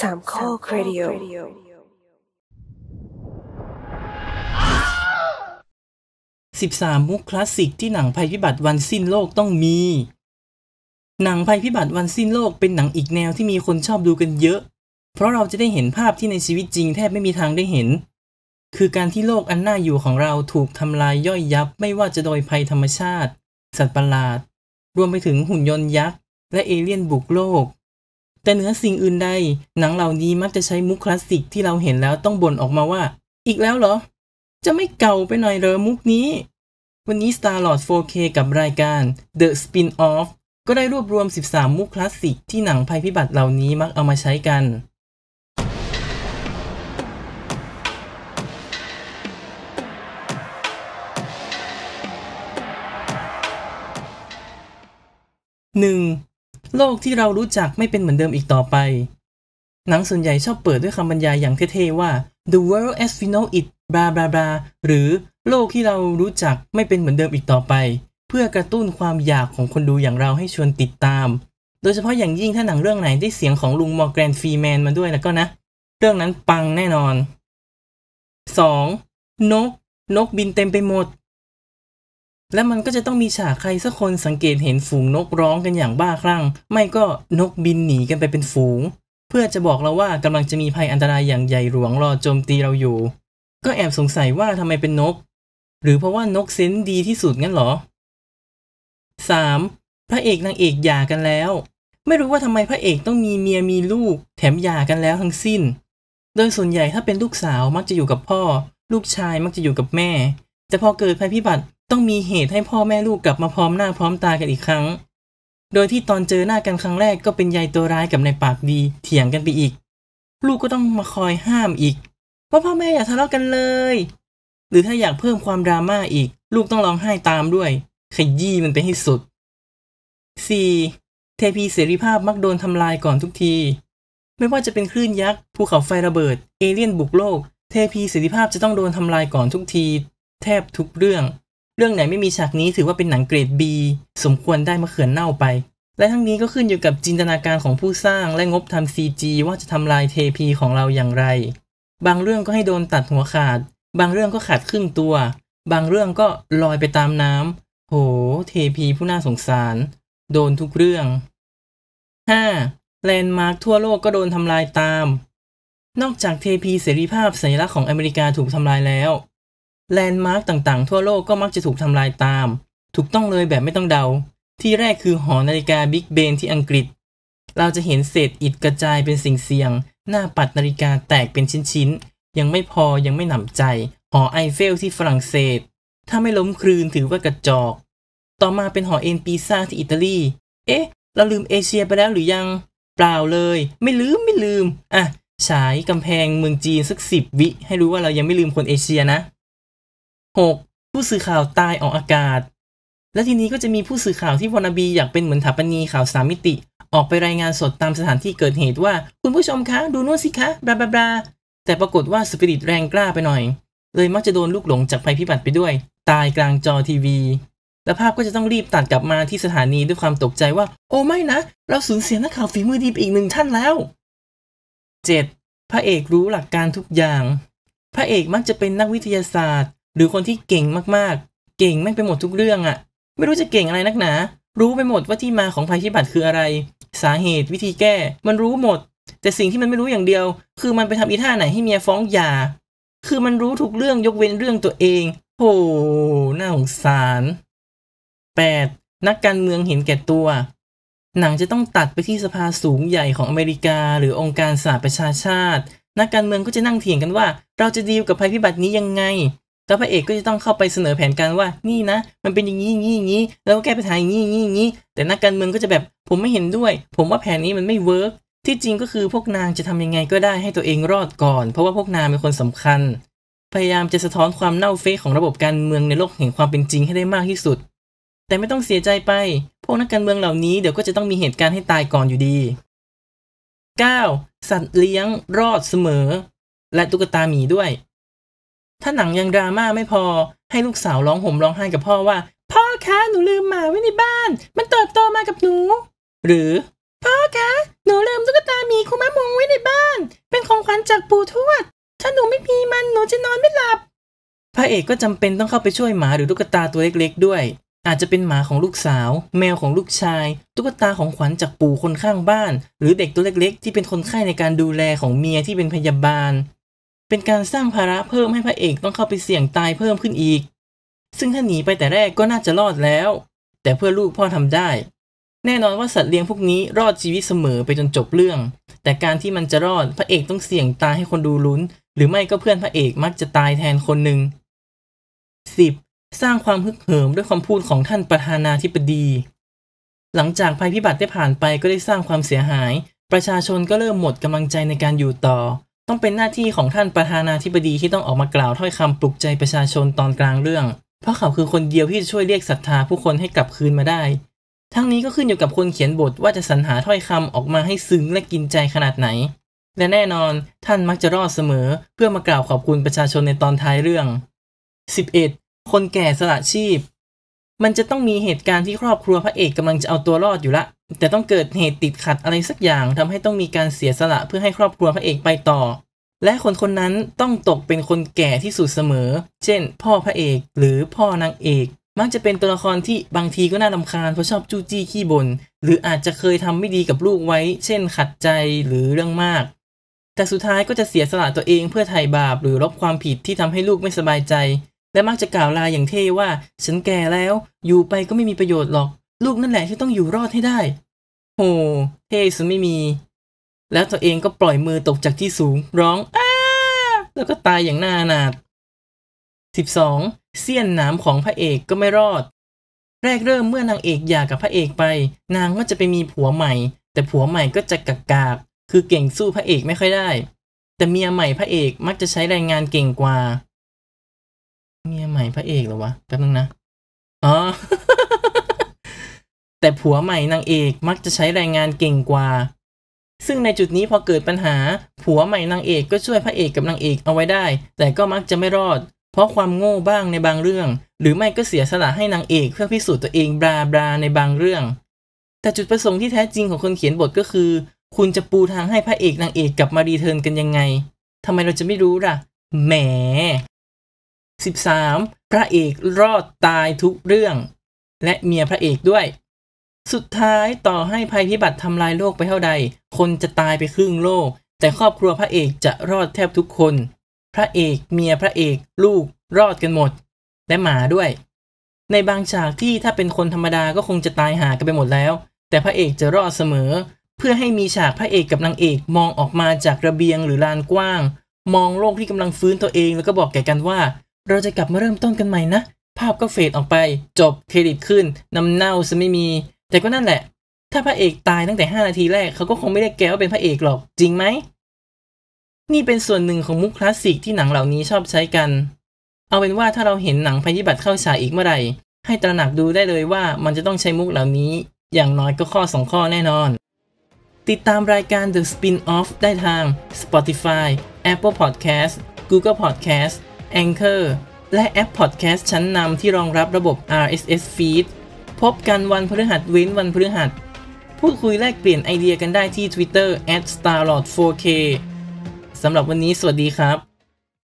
สามข้อครดิโอ13มุกคลาสสิกที่หนังภัยพิบัติวันสิ้นโลกต้องมี หนังภัยพิบัติวันสิ้นโลกเป็นหนังอีกแนวที่มีคนชอบดูกันเยอะ เพราะเราจะได้เห็นภาพที่ในชีวิตจริงแทบไม่มีทางได้เห็น คือการที่โลกอันน่าอยู่ของเราถูกทำลายย่อยยับไม่ว่าจะโดยภัยธรรมชาติ สัตว์ประหลาด รวมไปถึงหุ่นยนต์ยักษ์และเอเลี่ยนบุกโลก แต่เหนือสิ่งอื่นใด หนังเหล่านี้มักจะใช้มุกคลาสสิกที่เราเห็นแล้วต้องบ่นออกมาว่า อีกแล้วเหรอ จะไม่เก่าไปหน่อยเหรอมุกนี้ วันนี้ Starlord 4K กับรายการ The Spin-off ก็ได้รวบรวม 13 มุกคลาสสิกที่หนังภัยพิบัติเหล่านี้มักเอามาใช้กัน 1. โลกที่เรารู้จักไม่เป็นเหมือนเดิมอีกต่อไป หนังส่วนใหญ่ชอบเปิดด้วยคำบรรยายอย่างเท่ๆว่า the world as we know it บลาบลาบลาหรือโลกที่เรารู้จักไม่เป็นเหมือนเดิมอีกต่อไป เพื่อกระตุ้นความอยากของคนดูอย่างเราให้ชวนติดตาม โดยเฉพาะอย่างยิ่งถ้าหนังเรื่องไหนได้เสียงของลุงมอร์แกรนฟรีแมนมาด้วยแล้วก็นะ เรื่องนั้นปังแน่นอน 2. นก นกบินเต็มไปหมด และมันก็จะต้องมีฉากใครสักคนสังเกตเห็นฝูงนกร้องกันอย่างบ้าคลั่ง ไม่ก็นกบินหนีกันไปเป็นฝูง เพื่อจะบอกเราว่ากำลังจะมีภัยอันตรายอย่างใหญ่หลวงรอโจมตีเราอยู่ ก็แอบสงสัยว่าทำไมเป็นนก หรือเพราะว่านกเซนดีที่สุดงั้นเหรอ 3. พระเอกนางเอกหย่ากันแล้ว ไม่รู้ว่าทำไมพระเอกต้องมีเมียมีลูก แถมหย่ากันแล้วทั้งสิ้น โดยส่วนใหญ่ถ้าเป็นลูกสาวมักจะอยู่กับพ่อ ลูกชายมักจะอยู่กับแม่ แต่พอเกิดภัยพิบัติ ต้องมีเหตุให้พ่อแม่ลูกกลับมาพร้อมหน้าพร้อมตากันอีกครั้ง โดยที่ตอนเจอหน้ากันครั้งแรกก็เป็นยายตัวร้ายกับนายปากดีเถียงกันไปอีก ลูกก็ต้องมาคอยห้ามอีกว่าพ่อแม่อย่าทะเลาะกันเลย หรือถ้าอยากเพิ่มความดราม่าอีก ลูกต้องร้องไห้ตามด้วยขยี้มันไปให้สุด 4. เทพีเสรีภาพมักโดนทำลายก่อนทุกที ไม่ว่าจะเป็นคลื่นยักษ์ภูเขาไฟระเบิด เอเลี่ยนบุกโลก เทพีเสรีภาพจะต้องโดนทำลายก่อนทุกที แทบทุกเรื่อง เรื่องไหนไม่มีฉากนี้ถือว่าเป็นหนังเกรด B สมควรได้มะเขือนเน่าไป และทั้งนี้ก็ขึ้นอยู่กับจินตนาการของผู้สร้างและงบทำ CG ว่าจะทำลายเทพีของเราอย่างไร บางเรื่องก็ให้โดนตัดหัวขาด บางเรื่องก็ขาดครึ่งตัว บางเรื่องก็ลอยไปตามน้ำโห เทพีผู้น่าสงสาร โดนทุกเรื่อง 5. landmark ทั่วโลกก็โดนทำลายตาม นอกจากเทพีเสรีภาพสัญลักษณ์ของอเมริกาถูกทำลายแล้ว landmark ต่างๆ ทั่วโลกก็มักจะถูกทำลายตาม ถูกต้องเลยแบบไม่ต้องเดา ที่แรกคือหอนาฬิกาบิ๊กเบนที่อังกฤษ เราจะเห็นเศษอิฐกระจายเป็นสิ่งเสียง หน้าปัดนาฬิกาแตกเป็นชิ้นๆ ยังไม่พอยังไม่หนำใจ หอไอเฟลที่ฝรั่งเศส ถ้าไม่ล้มคลืนถือว่ากระจอก ต่อมาเป็นหอเอ็นปีซาที่อิตาลี เอ๊ะ เราลืมเอเชียไปแล้วหรือยัง เปล่าเลย ไม่ลืมไม่ลืม อะ ฉายกำแพงเมืองจีนสักสิบวิ ให้รู้ว่าเรายังไม่ลืมคนเอเชียนะ 6. ผู้สื่อข่าวตายออกอากาศ และทีนี้ก็จะมีผู้สื่อข่าวที่วานาบีอยากเป็นเหมือนถาปนีข่าวสามมิติ ออกไปรายงานสดตามสถานที่เกิดเหตุว่า คุณผู้ชมคะดูนู่นสิคะบลาบลาบลาแต่ปรากฏว่าสปิริตแรงกล้าไปหน่อย เลยมักจะโดนลูกหลงจากภัยพิบัติไปด้วย ตายกลางจอทีวี และภาพก็จะต้องรีบตัดกลับมาที่สถานีด้วยความตกใจว่า โอ้ไม่นะ เราสูญเสียนักข่าวฝีมือดีไปอีกหนึ่งท่านแล้ว 7. พระเอกรู้หลักการทุกอย่าง พระเอกมักจะเป็นนักวิทยาศาสตร์ หรือคนที่เก่งมากๆ เก่งแม่งไปหมดทุกเรื่องอะไม่รู้จะเก่งอะไรนักหนา รู้ไปหมดว่าที่มาของภัยพิบัติคืออะไร สาเหตุวิธีแก้ มันรู้หมด แต่สิ่งที่มันไม่รู้อย่างเดียว คือมันไปทำอีท่าไหนให้เมียฟ้องหย่า คือมันรู้ทุกเรื่องยกเว้นเรื่องตัวเองโหน่าสงสาร 8. นักการเมืองเห็นแก่ตัว หนังจะต้องตัดไปที่สภาสูงใหญ่ของอเมริกา หรือองค์การสหประชาชาติ นักการเมืองก็จะนั่งเถียงกันว่า เราจะดีลกับภัยพิบัตินี้ยังไง แล้วพระเอกก็จะต้องเข้าไปเสนอแผนการว่านี่นะ มันเป็นอย่างนี้อย่างนี้อย่างนี้แล้วแก้ปัญหาอย่างนี้อย่างนี้อย่างนี้แต่นักการเมืองก็จะแบบผมไม่เห็นด้วย ผมว่าแผนนี้มันไม่เวิร์กที่จริงก็คือพวกนางจะทำยังไงก็ได้ให้ตัวเองรอดก่อน เพราะว่าพวกนางเป็นคนสำคัญ พยายามจะสะท้อนความเน่าเฟะของระบบการเมืองในโลกแห่งความเป็นจริงให้ได้มากที่สุด แต่ไม่ต้องเสียใจไป พวกนักการเมืองเหล่านี้เดี๋ยวก็จะต้องมีเหตุการณ์ให้ตายก่อนอยู่ดี 9. สัตว์เลี้ยงรอดเสมอ และตุ๊กตาหมีด้วย ถ้าหนังยังดราม่าไม่พอ ให้ลูกสาวร้องห่มร้องไห้กับพ่อว่า พ่อคะหนูลืมหมาไว้ในบ้าน มันเติบโตมากับหนู หรือ พ่อคะหนูลืมตุ๊กตาหมีคุมะมงไว้ในบ้าน เป็นของขวัญจากปู่ทวด ถ้าหนูไม่มีมันหนูจะนอนไม่หลับพระเอกก็จำเป็นต้องเข้าไปช่วยหมาหรือตุ๊กตาตัวเล็กๆด้วย อาจจะเป็นหมาของลูกสาว แมวของลูกชาย ตุ๊กตาของขวัญจากปู่คนข้างบ้าน หรือเด็กตัวเล็กๆ ที่เป็นคนไข้ในการดูแลของเมียที่เป็นพยาบาล เป็นการสร้างภาระเพิ่มให้พระเอกต้องเข้าไปเสี่ยงตายเพิ่มขึ้นอีก ซึ่งถ้าหนีไปแต่แรกก็น่าจะรอดแล้ว แต่เพื่อลูกพ่อทำได้ แน่นอนว่าสัตว์เลี้ยงพวกนี้รอดชีวิตเสมอไปจนจบเรื่อง แต่การที่มันจะรอดพระเอกต้องเสี่ยงตายให้คนดูลุ้น หรือไม่ก็เพื่อนพระเอกมักจะตายแทนคนหนึ่ง 10. สร้างความฮึกเหิมด้วยคำพูดของท่านประธานาธิบดี หลังจากภัยพิบัติได้ผ่านไปก็ได้สร้างความเสียหาย ประชาชนก็เริ่มหมดกำลังใจในการอยู่ต่อ ต้องเป็นหน้าที่ของท่านประธานาธิบดีที่ต้องออกมากล่าวถ้อยคำปลุกใจประชาชนตอนกลางเรื่อง เพราะเขาคือคนเดียวที่จะช่วยเรียกศรัทธาผู้คนให้กลับคืนมาได้ ทั้งนี้ก็ขึ้นอยู่กับคนเขียนบทว่าจะสรรหาถ้อยคำออกมาให้ซึ้งและกินใจขนาดไหน และแน่นอนท่านมักจะรอดเสมอเพื่อมากล่าวขอบคุณประชาชนในตอนท้ายเรื่อง 11. คนแก่สละชีพ มันจะต้องมีเหตุการณ์ที่ครอบครัวพระเอกกำลังจะเอาตัวรอดอยู่ละ แต่ต้องเกิดเหตุติดขัดอะไรสักอย่างทำให้ต้องมีการเสียสละเพื่อให้ครอบครัวพระเอกไปต่อ และคนคนนั้นต้องตกเป็นคนแก่ที่สุดเสมอ เช่น พ่อพระเอกหรือพ่อนางเอก มักจะเป็นตัวละครที่บางทีก็น่ารำคาญเพราะชอบจู้จี้ขี้บน่นหรืออาจจะเคยทำไม่ดีกับลูกไว้ เช่น ขัดใจหรือเรื่องมาก แต่สุดท้ายก็จะเสียสละตัวเองเพื่อไถ่บาปหรือลบความผิดที่ทำให้ลูกไม่สบายใจ และมักจะกล่าวลาอย่างเท่ว่า ฉันแก่แล้ว อยู่ไปก็ไม่มีประโยชน์หรอก ลูกนั่นแหละที่ต้องอยู่รอดให้ได้ โห เท่สุดไม่มี แล้วตัวเองก็ปล่อยมือตกจากที่สูง ร้องอ้าแล้วก็ตายอย่างน่าอนาถ 12. เสี้ยนหนามของพระเอกก็ไม่รอด แรกเริ่มเมื่อนางเอกหย่ากับพระเอกไป นางก็จะไปมีผัวใหม่ แต่ผัวใหม่ก็จะกักกากคือเก่งสู้พระเอกไม่ค่อยได้ แต่เมียใหม่พระเอกมักจะใช้แรงงานเก่งกว่า เมียใหม่พระเอกเหรอวะแป๊บนึงนะอ๋อแต่ผัวใหม่นางเอกมักจะใช้แรงงานเก่งกว่า ซึ่งในจุดนี้พอเกิดปัญหา ผัวใหม่นางเอกก็ช่วยพระเอกกับนางเอกเอาไว้ได้ แต่ก็มักจะไม่รอด เพราะความโง่บ้างในบางเรื่อง หรือไม่ก็เสียสละให้นางเอกเพื่อพิสูจน์ตัวเองบลาบลาในบางเรื่อง แต่จุดประสงค์ที่แท้จริงของคนเขียนบทก็คือ คุณจะปูทางให้พระเอกนางเอกกลับมารีเทิร์นกันยังไงทำไมเราจะไม่รู้ล่ะ แหม 13. พระเอกรอดตายทุกเรื่อง และเมียพระเอกด้วย สุดท้ายต่อให้ภัยพิบัติทำลายโลกไปเท่าใด คนจะตายไปครึ่งโลก แต่ครอบครัวพระเอกจะรอดแทบทุกคน พระเอกเมียพระเอก ลูกรอดกันหมด และหมาด้วย ในบางฉากที่ถ้าเป็นคนธรรมดาก็คงจะตายหากันไปหมดแล้ว แต่พระเอกจะรอดเสมอ เพื่อให้มีฉากพระเอกกับนางเอกมองออกมาจากระเบียงหรือลานกว้าง มองโลกที่กำลังฟื้นตัวเองแล้วก็บอกแก่กันว่า เราจะกลับมาเริ่มต้นกันใหม่นะ ภาพก็เฟดออกไป จบเครดิตขึ้นน้ำเน่าซะไม่มี แต่ก็นั่นแหละ ถ้าพระเอกตายตั้งแต่ 5 นาทีแรกเขาก็คงไม่ได้แกว่าเป็นพระเอกหรอกจริงไหมนี่เป็นส่วนหนึ่งของมุกคลาสสิกที่หนังเหล่านี้ชอบใช้กัน เอาเป็นว่าถ้าเราเห็นหนังภัยพิบัติเข้าฉายอีกเมื่อไหร่ ให้ตระหนักดูได้เลยว่ามันจะต้องใช้มุกเหล่านี้ อย่างน้อยก็ข้อ 2 ข้อแน่นอน ติดตามรายการ The Spin-off ได้ทาง Spotify Apple Podcast Google Podcast Anchor และแอปพอดแคสต์ชั้นนำที่รองรับระบบ RSS Feed พบกันวันพฤหัสเว้นวันพฤหัส พูดคุยแลกเปลี่ยนไอเดียกันได้ที่ Twitter @starlord4k สำหรับวันนี้สวัสดีครับ